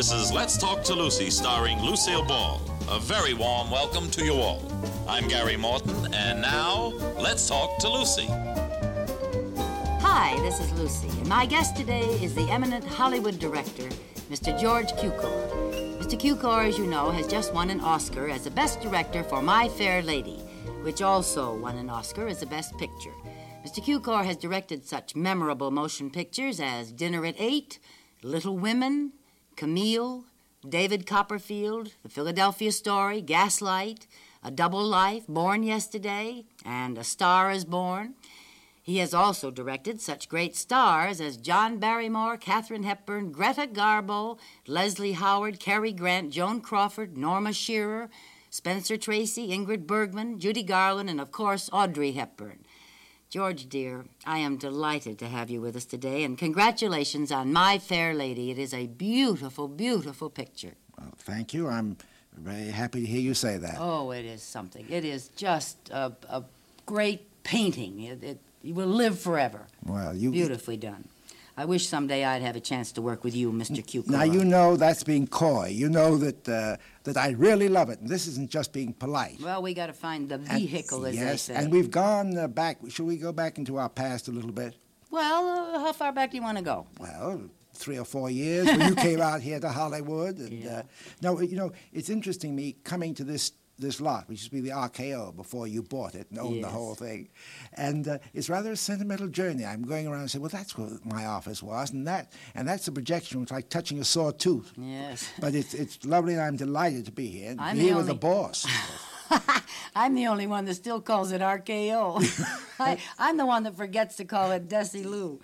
This is Let's Talk to Lucy, starring Lucille Ball. A very warm welcome to you all. I'm Gary Morton, and now, let's talk to Lucy. Hi, this is Lucy, and my guest today is the eminent Hollywood director, Mr. George Cukor. Mr. Cukor, as you know, has just won an Oscar as the best director for My Fair Lady, which also won an Oscar as the best picture. Mr. Cukor has directed such memorable motion pictures as Dinner at Eight, Little Women, Camille, David Copperfield, The Philadelphia Story, Gaslight, A Double Life, Born Yesterday, and A Star is Born. He has also directed such great stars as John Barrymore, Katharine Hepburn, Greta Garbo, Leslie Howard, Cary Grant, Joan Crawford, Norma Shearer, Spencer Tracy, Ingrid Bergman, Judy Garland, and of course Audrey Hepburn. George, dear, I am delighted to have you with us today, and congratulations on My Fair Lady. It is a beautiful, beautiful picture. Well, thank you. I'm very happy to hear you say that. Oh, it is something. It is just a, a great painting. It, it, it will live forever. Well, you Beautifully done. I wish someday I'd have a chance to work with you, Mr. Cucumber. Now you know that's being coy. You know that uh, that I really love it, and this isn't just being polite. Well, we got to find the And- vehicle, as yes, they say. and we've gone uh, back. Should we go back into our past a little bit? Well, uh, how far back do you want to go? Well, three or four years when you came out here to Hollywood. And, Yeah. uh, no, you know, it's interesting me coming to this this lot, which used to be the RKO before you bought it and owned the whole thing. And uh, it's rather a sentimental journey. I'm going around and saying, well, that's what my office was, and that, and that's a projection. It's like touching a sore tooth. Yes. But it's, it's lovely, and I'm delighted to be here. And I'm here the with the boss. I'm the only one that still calls it RKO. I, I'm the one that forgets to call it Desilu.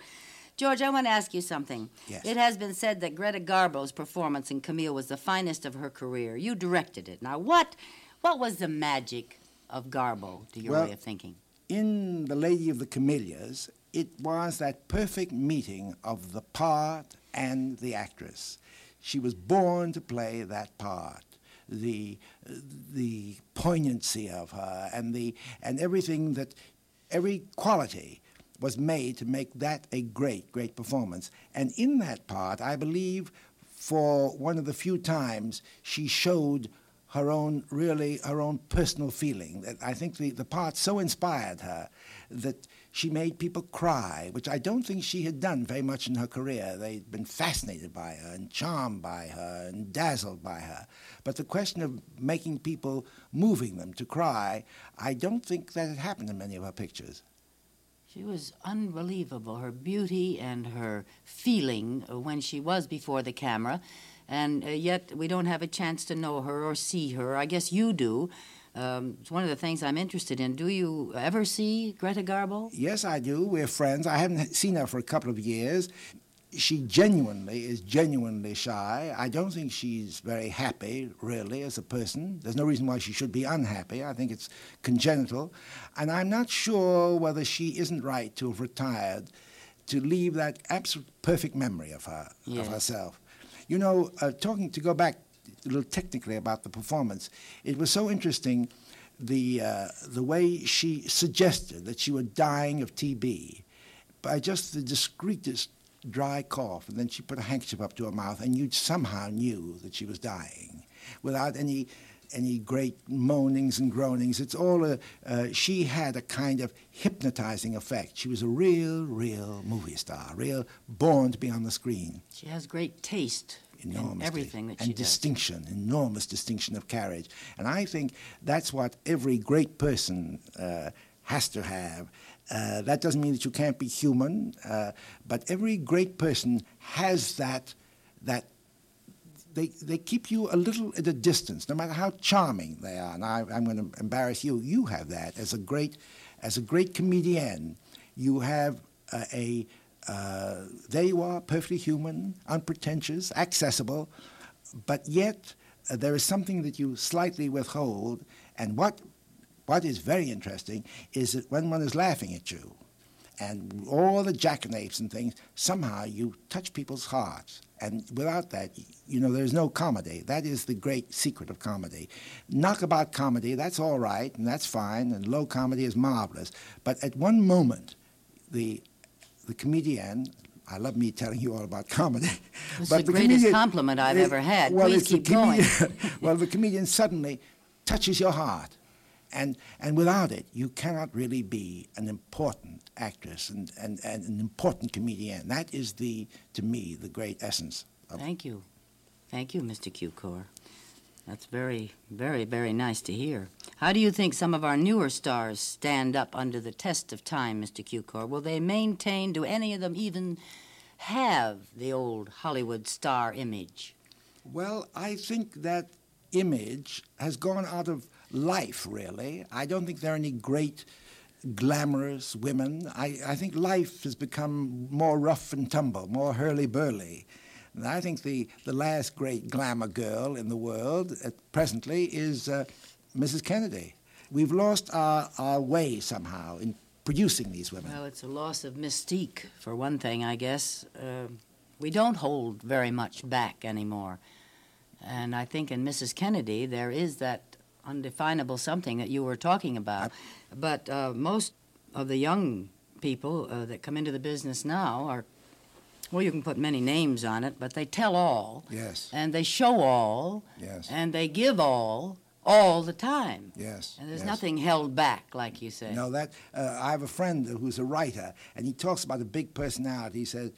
George, I want to ask you something. Yes. It has been said that Greta Garbo's performance in Camille was the finest of her career. You directed it. Now, what, what was the magic of Garbo, to your Well- way of thinking? in The Lady of the Camellias, it was that perfect meeting of the part and the actress. She was born to play that part. The, the poignancy of her and, the, and everything that, every quality was made to make that a great, great performance. And in that part, I believe, for one of the few times she showed her own, really, her own personal feeling. I think the, the part so inspired her that she made people cry, which I don't think she had done very much in her career. They'd been fascinated by her and charmed by her and dazzled by her. But the question of making people, moving them to cry, I don't think that had happened in many of her pictures. She was unbelievable, her beauty and her feeling when she was before the camera. And uh, yet, we don't have a chance to know her or see her. I guess you do. Um, it's one of the things I'm interested in. Do you ever see Greta Garbo? Yes, I do. We're friends. I haven't seen her for a couple of years. She genuinely is genuinely shy. I don't think she's very happy, really, as a person. There's no reason why she should be unhappy. I think it's congenital. And I'm not sure whether she isn't right to have retired to leave that absolute perfect memory of her, Yes. of herself. You know, uh, talking to go back a little technically about the performance, it was so interesting the uh, the way she suggested that she was dying of TB by just the discreetest dry cough, and then she put a handkerchief up to her mouth, and you somehow knew that she was dying, without any any great moanings and groanings. It's all a. Uh, she had a kind of hypnotizing effect. She was a real, real movie star, real born to be on the screen She has great taste enormous in everything that and she does. distinction, enormous distinction of carriage. And I think that's what every great person uh, has to have. Uh, that doesn't mean that you can't be human, uh, but every great person has that that. They, they keep you a little at a distance, no matter how charming they are. And I, I'm going to embarrass you. You have that as a great, as a great comedian. You have uh, a uh, there you are, perfectly human, unpretentious, accessible, but yet uh, there is something that you slightly withhold. And what, what is very interesting is that when one is laughing at you, and all the jackanapes and things, somehow you touch people's hearts. And without that, you know, there's no comedy. That is the great secret of comedy. Knockabout comedy, that's all right, and that's fine, and low comedy is marvelous. But at one moment, the the comedian, I love me telling you all about comedy. It's the greatest compliment I've ever had. Well, Please keep going. well, the comedian suddenly touches your heart. And, and without it, you cannot really be an important actress and, and, and an important comedian. That is, the, to me, the great essence. Of Thank you. Thank you, Mr. Cukor. That's very, very, very nice to hear. How do you think some of our newer stars stand up under the test of time, Mr. Cukor? Will they maintain, do any of them even have the old Hollywood star image? Well, I think that image has gone out of life, really. I don't think there are any great glamorous women. I, I think life has become more rough and tumble, more hurly-burly. And I think the, the last great glamour girl in the world at presently is uh, Mrs. Kennedy. We've lost our, our way somehow in producing these women. Well, it's a loss of mystique, for one thing, I guess. Uh, we don't hold very much back anymore. And I think in Mrs. Kennedy, there is that undefinable something that you were talking about. But uh, most of the young people uh, that come into the business now are, well, you can put many names on it, but they tell all. Yes. And they show all. Yes. And they give all, all the time. Yes. And there's yes. nothing held back, like you say. No, that uh, I have a friend who's a writer, and he talks about a big personality. He says,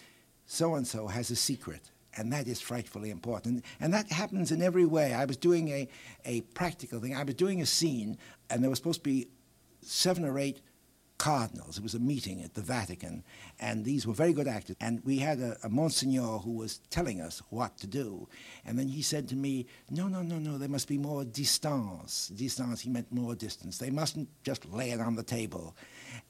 "So and so has a secret." And that is frightfully important. And that happens in every way. I was doing a, a practical thing. I was doing a scene, and there was supposed to be seven or eight cardinals. It was a meeting at the Vatican, and these were very good actors. And we had a, a Monsignor who was telling us what to do. And then he said to me, No, no, no, no, there must be more distance. Distance, he meant more distance. They mustn't just lay it on the table.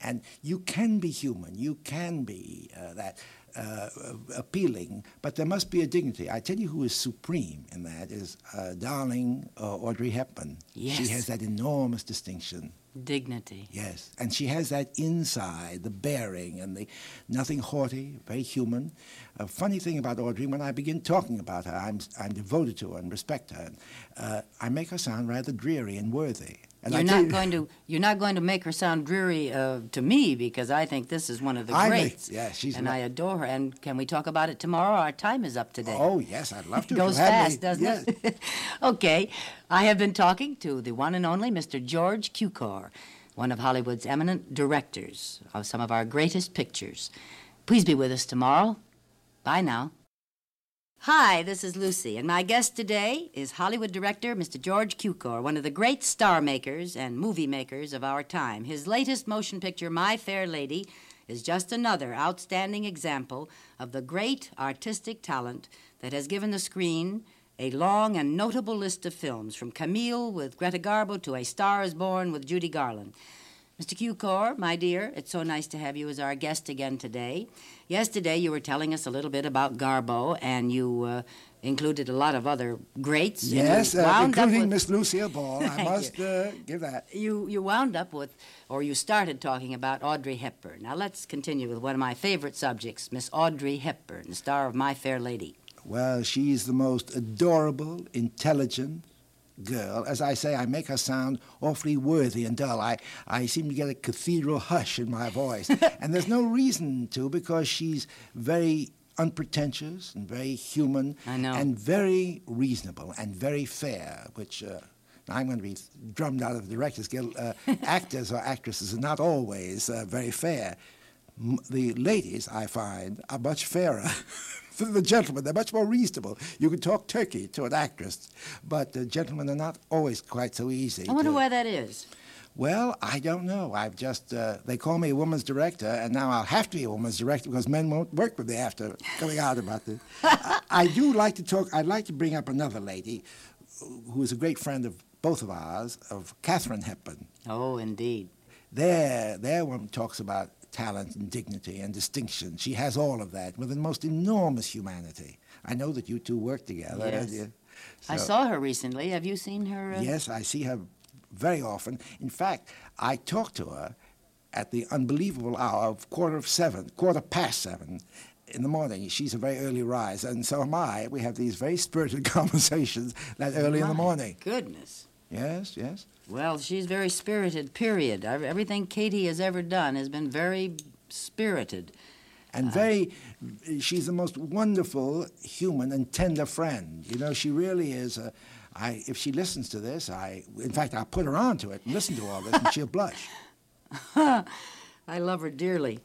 And you can be human, you can be uh, that. Uh, appealing, but there must be a dignity. I tell you who is supreme in that is uh, darling uh, Audrey Hepburn. Yes. She has that enormous distinction. Dignity. Yes, and she has that inside, the bearing, and the nothing haughty, very human. A funny thing about Audrey, when I begin talking about her, I'm, I'm devoted to her and respect her. Uh, I make her sound rather dreary and worthy. And you're not going to you're not going to make her sound dreary uh, to me because I think this is one of the I make- greats. yeah, she's and lo- I adore her. And can we talk about it tomorrow? Our time is up today. Oh yes, I'd love to. It goes had me. fast, doesn't yes. it? okay, I have been talking to the one and only Mr. George Cukor, one of Hollywood's eminent directors of some of our greatest pictures. Please be with us tomorrow. Bye now. Hi, this is Lucy, and my guest today is Hollywood director Mr. George Cukor, one of the great star makers and movie makers of our time. His latest motion picture, My Fair Lady, is just another outstanding example of the great artistic talent that has given the screen a long and notable list of films, from Camille with Greta Garbo to A Star is Born with Judy Garland. Mr. Cukor, my dear, it's so nice to have you as our guest again today. Yesterday, you were telling us a little bit about Garbo, and you uh, included a lot of other greats. Yes, uh, including Miss Lucille Ball. I must uh, give that. you you wound up with, or you started talking about Audrey Hepburn. Now let's continue with one of my favorite subjects, Miss Audrey Hepburn, the star of My Fair Lady. Well, she's the most adorable, intelligent girl. As I say, I make her sound awfully worthy and dull. I, I seem to get a cathedral hush in my voice. and there's no reason to because she's very unpretentious and very human I know. and very reasonable and very fair, which. Uh, I'm going to be drummed out of the Directors Guild. Uh, actors or actresses are not always uh, very fair. M- the ladies, I find, are much fairer the gentlemen. They're much more reasonable. You can talk turkey to an actress, but the gentlemen are not always quite so easy. I wonder to- why that is. Well, I don't know. I've just, uh, they call me a woman's director, and now I'll have to be a woman's director because men won't work with me after coming out about this. I, I do like to talk, I'd like to bring up another lady who is a great friend of both of ours, of Katharine Hepburn. Oh, indeed. There, there one talks about talent and dignity and distinction. She has all of that with the most enormous humanity. I know that you two work together. Yes. uh, I so- saw her recently. Have you seen her? Uh, Yes, I see her very often. In fact, I talk to her at the unbelievable hour of quarter of seven, quarter past seven in the morning. She's a very early rise, and so am I. We have these very spirited conversations that early in the morning. Goodness. Yes, yes. Well, she's very spirited, period. Everything Katie has ever done has been very spirited. and uh, very, she's the most wonderful human and tender friend. You know, she really is. A, I, if she listens to this, I, in fact, I'll put her on to it and listen to all this, and she'll blush. I love her dearly.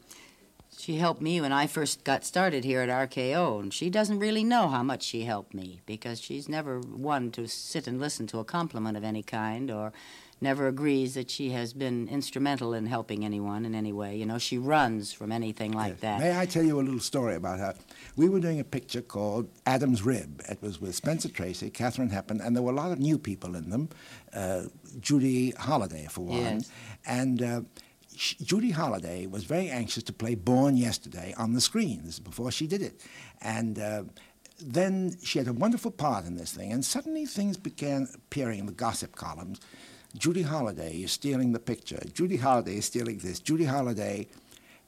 She helped me when I first got started here at RKO, and she doesn't really know how much she helped me because she's never one to sit and listen to a compliment of any kind or never agrees that she has been instrumental in helping anyone in any way. You know, she runs from anything like Yes. that. May I tell you a little story about her? We were doing a picture called Adam's Rib. It was with Spencer Tracy, Katharine Hepburn, and there were a lot of new people in them. Uh, Judy Holliday, for one. Yes. And uh, Judy Holliday was very anxious to play Born Yesterday on the screen. This is before she did it. And uh, then she had a wonderful part in this thing, and suddenly things began appearing in the gossip columns. Judy Holliday is stealing the picture. Judy Holliday is stealing this. Judy Holliday.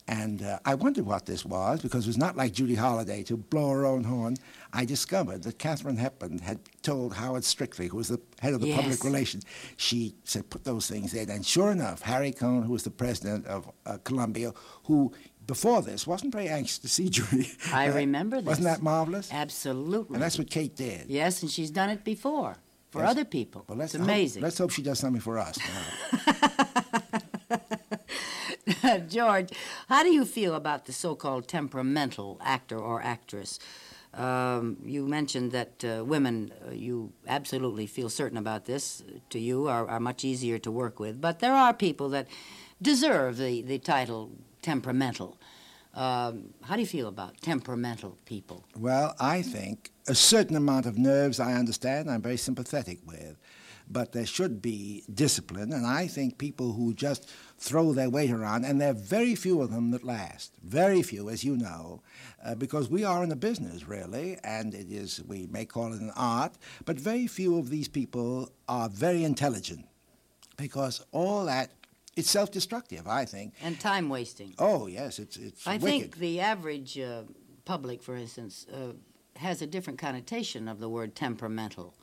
And uh, I wondered what this was because it was not like Judy Holliday to blow her own horn. I discovered that Katharine Hepburn had told Howard Strickling, who was the head of the Yes. public relations, she said, put those things in. And sure enough, Harry Cohn, who was the president of uh, Columbia, who before this wasn't very anxious to see Judy. I Uh, remember this. Wasn't that marvelous? Absolutely. And that's what Kate did. yes, and she's done it before for Yes. other people. Well, let's it's hope- amazing. let's hope she does something for us. George, how do you feel about the so-called temperamental actor or actress? Um, you mentioned that uh, women, uh, you absolutely feel certain about this, uh, to you are, are much easier to work with. But there are people that deserve the, the title temperamental. Um, how do you feel about temperamental people? Well, I think a certain amount of nerves I understand, I'm very sympathetic with. But there should be discipline, and I think people who just throw their weight around, and there are very few of them that last. Very few, as you know, uh, because we are in a business, really, and it is, we may call it an art, but very few of these people are very intelligent because all that, it's self destructive, I think. And time wasting. Oh, yes, it's, it's I wicked. think the average uh, public, for instance, uh, has a different connotation of the word temperamental.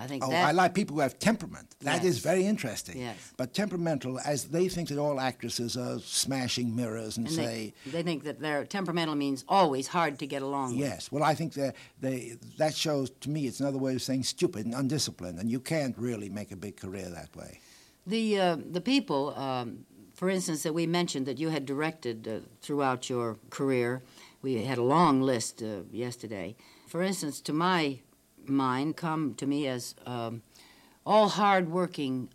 I think Oh, that I like people who have temperament. That is Yes. very interesting. Yes. But temperamental, as they think that all actresses are smashing mirrors and, and say, they, they think that their temperamental means always hard to get along with. yes. Well, I think that they, that shows, to me, it's another way of saying stupid and undisciplined, and you can't really make a big career that way. The uh, the people, um, for instance, that we mentioned that you had directed uh, throughout your career. We had a long list uh, yesterday. For instance, to my mind, come to me as um, all hardworking,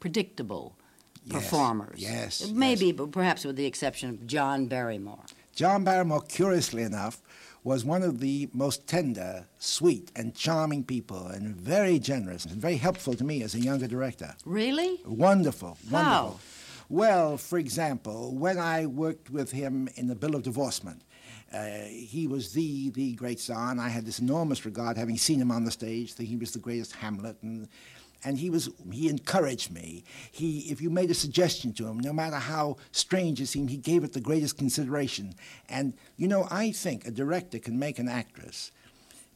predictable Yes, performers. yes, maybe, but perhaps with the exception of John Barrymore. John Barrymore, curiously enough, was one of the most tender, sweet, and charming people, and very generous, and very helpful to me as a younger director. Really? Wonderful, wonderful. How? Well, for example, when I worked with him in the Bill of Divorcement, uh, he was the the great star, and I had this enormous regard, having seen him on the stage, thinking he was the greatest Hamlet, and and he was he encouraged me. He, if you made a suggestion to him, no matter how strange it seemed, he gave it the greatest consideration. And you know, I think a director can make an actress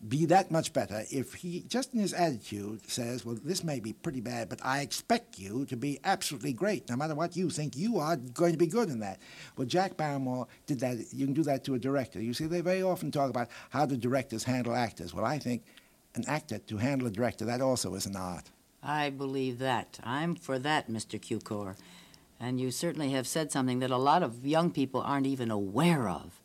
be that much better if he, just in his attitude, says, Well, this may be pretty bad, but I expect you to be absolutely great. No matter what you think, you are going to be good in that. Well, Jack Barrymore did that. You can do that to a director. You see, they very often talk about how do directors handle actors. Well, I think an actor to handle a director, that also is an art. I believe that. I'm for that, Mr. Cukor. And you certainly have said something that a lot of young people aren't even aware of.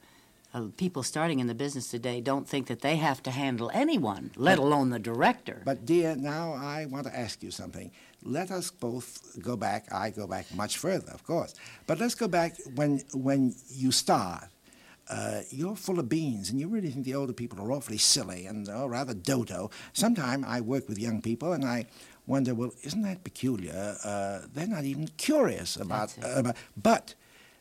Uh, people starting in the business today don't think that they have to handle anyone, let alone the director. But, dear, now I want to ask you something. Let us both go back. I go back much further, of course. But let's go back when, when you start. Uh, you're full of beans, and you really think the older people are awfully silly and oh, rather dodo. Sometimes I work with young people, and I wonder, well, isn't that peculiar? Uh, they're not even curious about. About but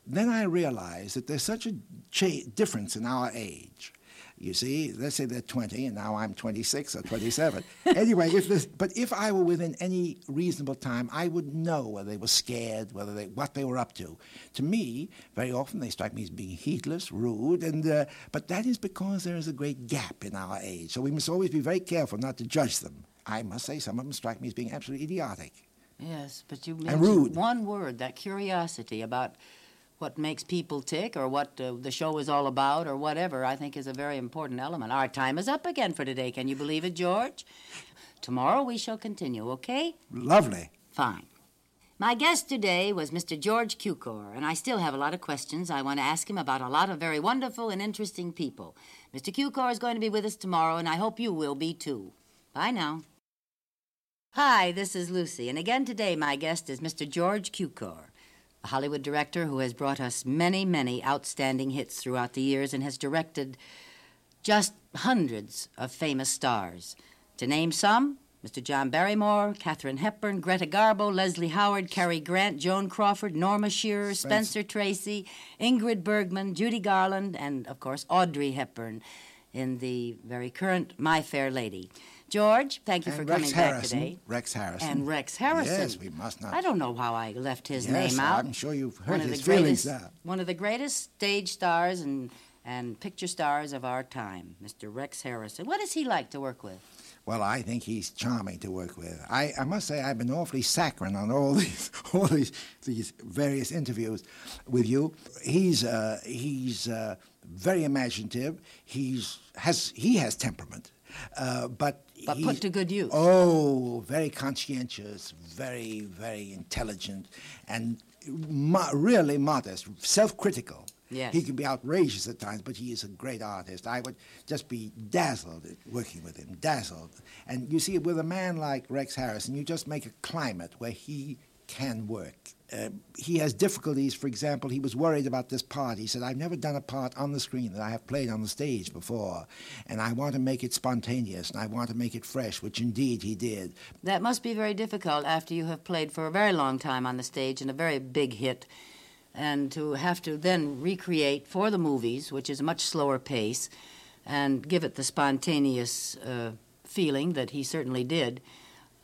then I realize that there's such a cha- difference in our age. You see, let's say they're 20, and now I'm 26 or 27. anyway, if this, but if I were within any reasonable time, I would know whether they were scared, whether they, what they were up to. To me, very often they strike me as being heedless, rude, and uh, but that is because there is a great gap in our age. So we must always be very careful not to judge them. I must say, some of them strike me as being absolutely idiotic. Yes, but you rude. mentioned one word, that curiosity about what makes people tick or what uh, the show is all about or whatever, I think is a very important element. Our time is up again for today. Can you believe it, George? Tomorrow we shall continue, okay? Lovely. Fine. My guest today was Mr. George Cukor, and I still have a lot of questions I want to ask him about a lot of very wonderful and interesting people. Mr. Cukor is going to be with us tomorrow, and I hope you will be too. Bye now. Hi, this is Lucy, and again today my guest is Mr. George Cukor, a Hollywood director who has brought us many, many outstanding hits throughout the years and has directed just hundreds of famous stars. To name some, Mr. John Barrymore, Katharine Hepburn, Greta Garbo, Leslie Howard, Cary Grant, Joan Crawford, Norma Shearer, Spencer Tracy, Ingrid Bergman, Judy Garland, and, of course, Audrey Hepburn in the very current My Fair Lady. George, thank you And for Rex coming Harrison. back today. Rex Harrison. And Rex Harrison. Yes, we must not. I don't know how I left his Yes, name out. I'm sure you've heard one of his the feelings greatest, there. One of the greatest stage stars and, and picture stars of our time, Mr. Rex Harrison. What is he like to work with? Well, I think he's charming to work with. I, I must say I've been awfully saccharine on all these all these these various interviews with you. He's uh, he's uh, very imaginative. He's has he has temperament, uh, but But put to good use. Oh, very conscientious, very very intelligent, and mo- really modest, self-critical. Yes. He can be outrageous at times, but he is a great artist. I would just be dazzled at working with him, dazzled. And you see, with a man like Rex Harrison, you just make a climate where he can work. Uh, he has difficulties. For example, he was worried about this part. He said, I've never done a part on the screen that I have played on the stage before, and I want to make it spontaneous, and I want to make it fresh, which indeed he did. That must be very difficult after you have played for a very long time on the stage and a very big hit, and to have to then recreate for the movies, which is a much slower pace, and give it the spontaneous uh, feeling that he certainly did.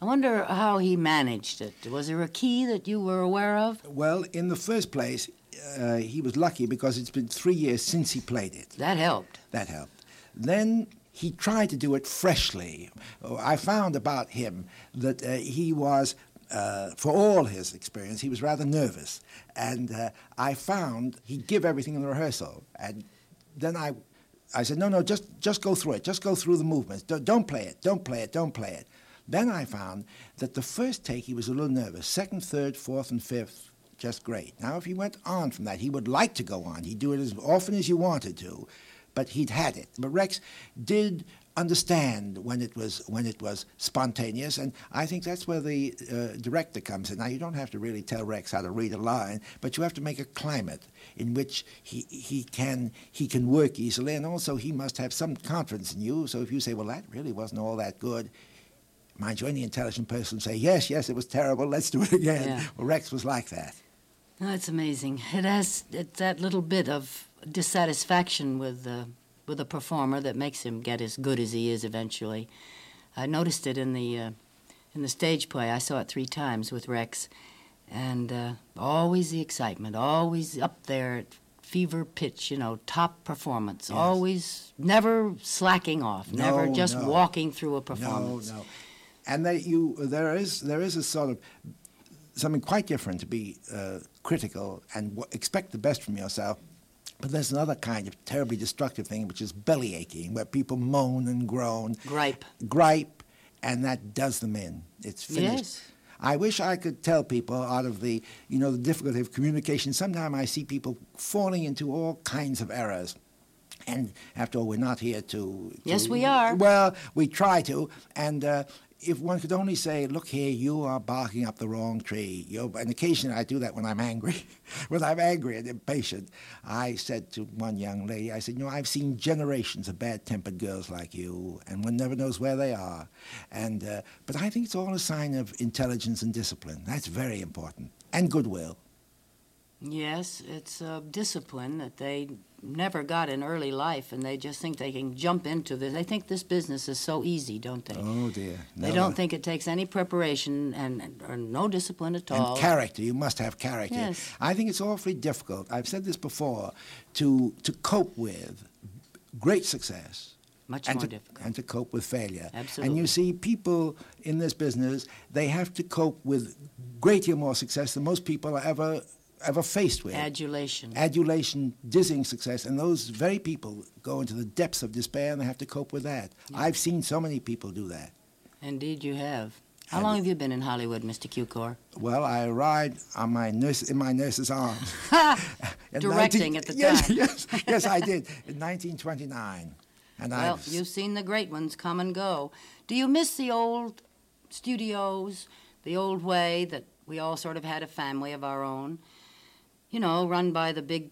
I wonder how he managed it. Was there a key that you were aware of? Well, in the first place, uh, he was lucky because it's been three years since he played it. That helped. That helped. Then he tried to do it freshly. I found about him that uh, he was, uh, for all his experience, he was rather nervous. And uh, I found he'd give everything in the rehearsal. And then I, I said, no, no, just, just go through it. Just go through the movements. Don't, don't play it. Don't play it. Don't play it. Then I found that the first take he was a little nervous. Second, third, fourth, and fifth, just great. Now, if he went on from that, he would like to go on. He'd do it as often as you wanted to, but he'd had it. But Rex did understand when it was when it was spontaneous, and I think that's where the uh, director comes in. Now, you don't have to really tell Rex how to read a line, but you have to make a climate in which he he can he can work easily, and also he must have some confidence in you. So if you say, "Well, that really wasn't all that good," mind you, any intelligent person would say, "Yes, yes, it was terrible. Let's do it again." Yeah. Well, Rex was like that. That's amazing. It has it's that little bit of dissatisfaction with uh, with a performer that makes him get as good as he is eventually. I noticed it in the uh, in the stage play. I saw it three times with Rex, and uh, always the excitement, always up there at fever pitch. You know, top performance. Yes. Always, never slacking off. never just no. walking through a performance. No, no. And that you there is there is a sort of something quite different to be uh, critical and w- expect the best from yourself. But there's another kind of terribly destructive thing, which is belly aching, where people moan and groan, Gripe. gripe, and that does them in. It's finished. Yes. I wish I could tell people out of the, you know, the difficulty of communication. Sometimes I see people falling into all kinds of errors. And after all, we're not here to. to Yes, we are. Well, we try to. And uh, if one could only say, look here, you are barking up the wrong tree. You and occasionally I do that when I'm angry. when I'm angry and impatient, I said to one young lady, I said, you know, I've seen generations of bad-tempered girls like you, and one never knows where they are. And uh, but I think it's all a sign of intelligence and discipline. That's very important, and goodwill. Yes, it's a discipline that they never got in early life, and they just think they can jump into this. They think this business is so easy, don't they? Oh dear. They don't think it takes any preparation and, or no discipline at all. And character, you must have character. Yes. I think it's awfully difficult. I've said this before to to cope with great success. Much and more to, difficult. and to cope with failure. Absolutely. And you see, people in this business, they have to cope with great deal more success than most people ever ever faced with. Adulation. Adulation, dizzying success, and those very people go into the depths of despair and they have to cope with that. Yeah. I've seen so many people do that. Indeed, you have. How long have you been in Hollywood, Mr. Cukor? Well, I arrived on my nurse in my nurse's arms. Directing 19, at the yes, time. Yes, yes, I did in 1929. And well, I've, you've seen the great ones come and go. Do you miss the old studios, the old way that we all sort of had a family of our own? You know, run by the big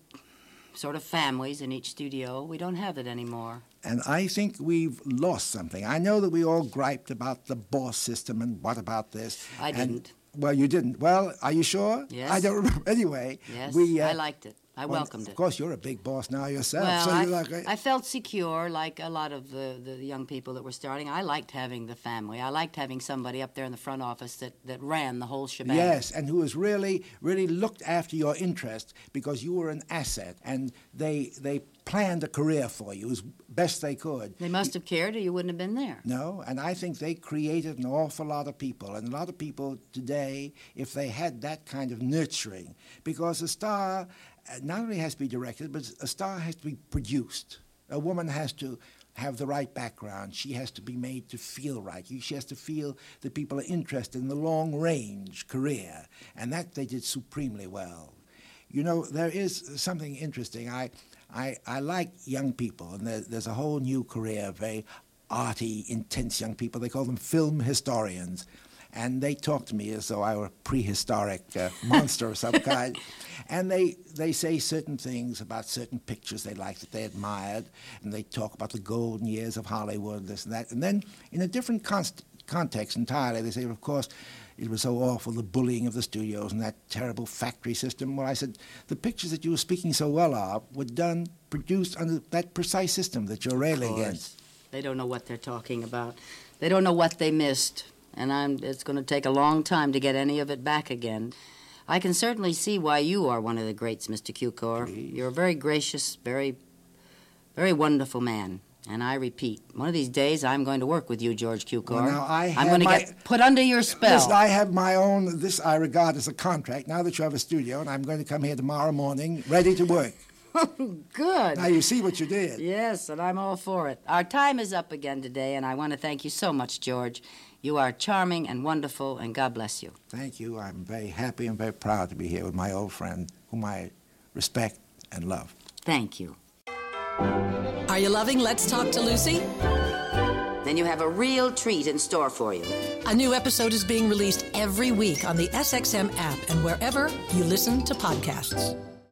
sort of families in each studio. We don't have it anymore. And I think we've lost something. I know that we all griped about the boss system and what about this. I and, didn't. Well, you didn't. Well, are you sure? Yes. I don't remember. Anyway, yes, we. Uh, I liked it. I well, welcomed it. Of course, you're a big boss now yourself. Well, so I, like, uh, I felt secure, like a lot of the, the young people that were starting. I liked having the family. I liked having somebody up there in the front office that, that ran the whole shebang. Yes, and who was really, really looked after your interests because you were an asset, and they they planned a career for you as best they could. They must have cared, or you wouldn't have been there. No, and I think they created an awful lot of people, and a lot of people today, if they had that kind of nurturing, because a star not only has to be directed, but a star has to be produced. A woman has to have the right background. She has to be made to feel right. She has to feel that people are interested in the long range career, and that they did supremely well. You know, there is something interesting. I, I, I like young people, and there, there's a whole new career of very arty, intense young people. They call them film historians and they talk to me as though I were a prehistoric uh, monster of some kind. And they, they say certain things about certain pictures they liked that they admired, and they talk about the golden years of Hollywood, this and that. And then, in a different const- context entirely, they say, of course, it was so awful, the bullying of the studios and that terrible factory system. Well, I said, the pictures that you were speaking so well of were done, produced under that precise system that you're railing against. They don't know what they're talking about. They don't know what they missed and I'm, it's going to take a long time to get any of it back again. I can certainly see why you are one of the greats, Mr. Cukor. You're a very gracious, very, very wonderful man. And I repeat, one of these days I'm going to work with you, George Cukor. Well, now I am going to my, get put under your spell. Listen, I have my own, this I regard as a contract now that you have a studio, and I'm going to come here tomorrow morning ready to work. Oh, good. Now you see what you did. Yes, and I'm all for it. Our time is up again today, and I want to thank you so much, George. You are charming and wonderful, and God bless you. Thank you. I'm very happy and very proud to be here with my old friend, whom I respect and love. Thank you. Are you loving Let's Talk to Lucy? Then you have a real treat in store for you. A new episode is being released every week on the SXM app and wherever you listen to podcasts.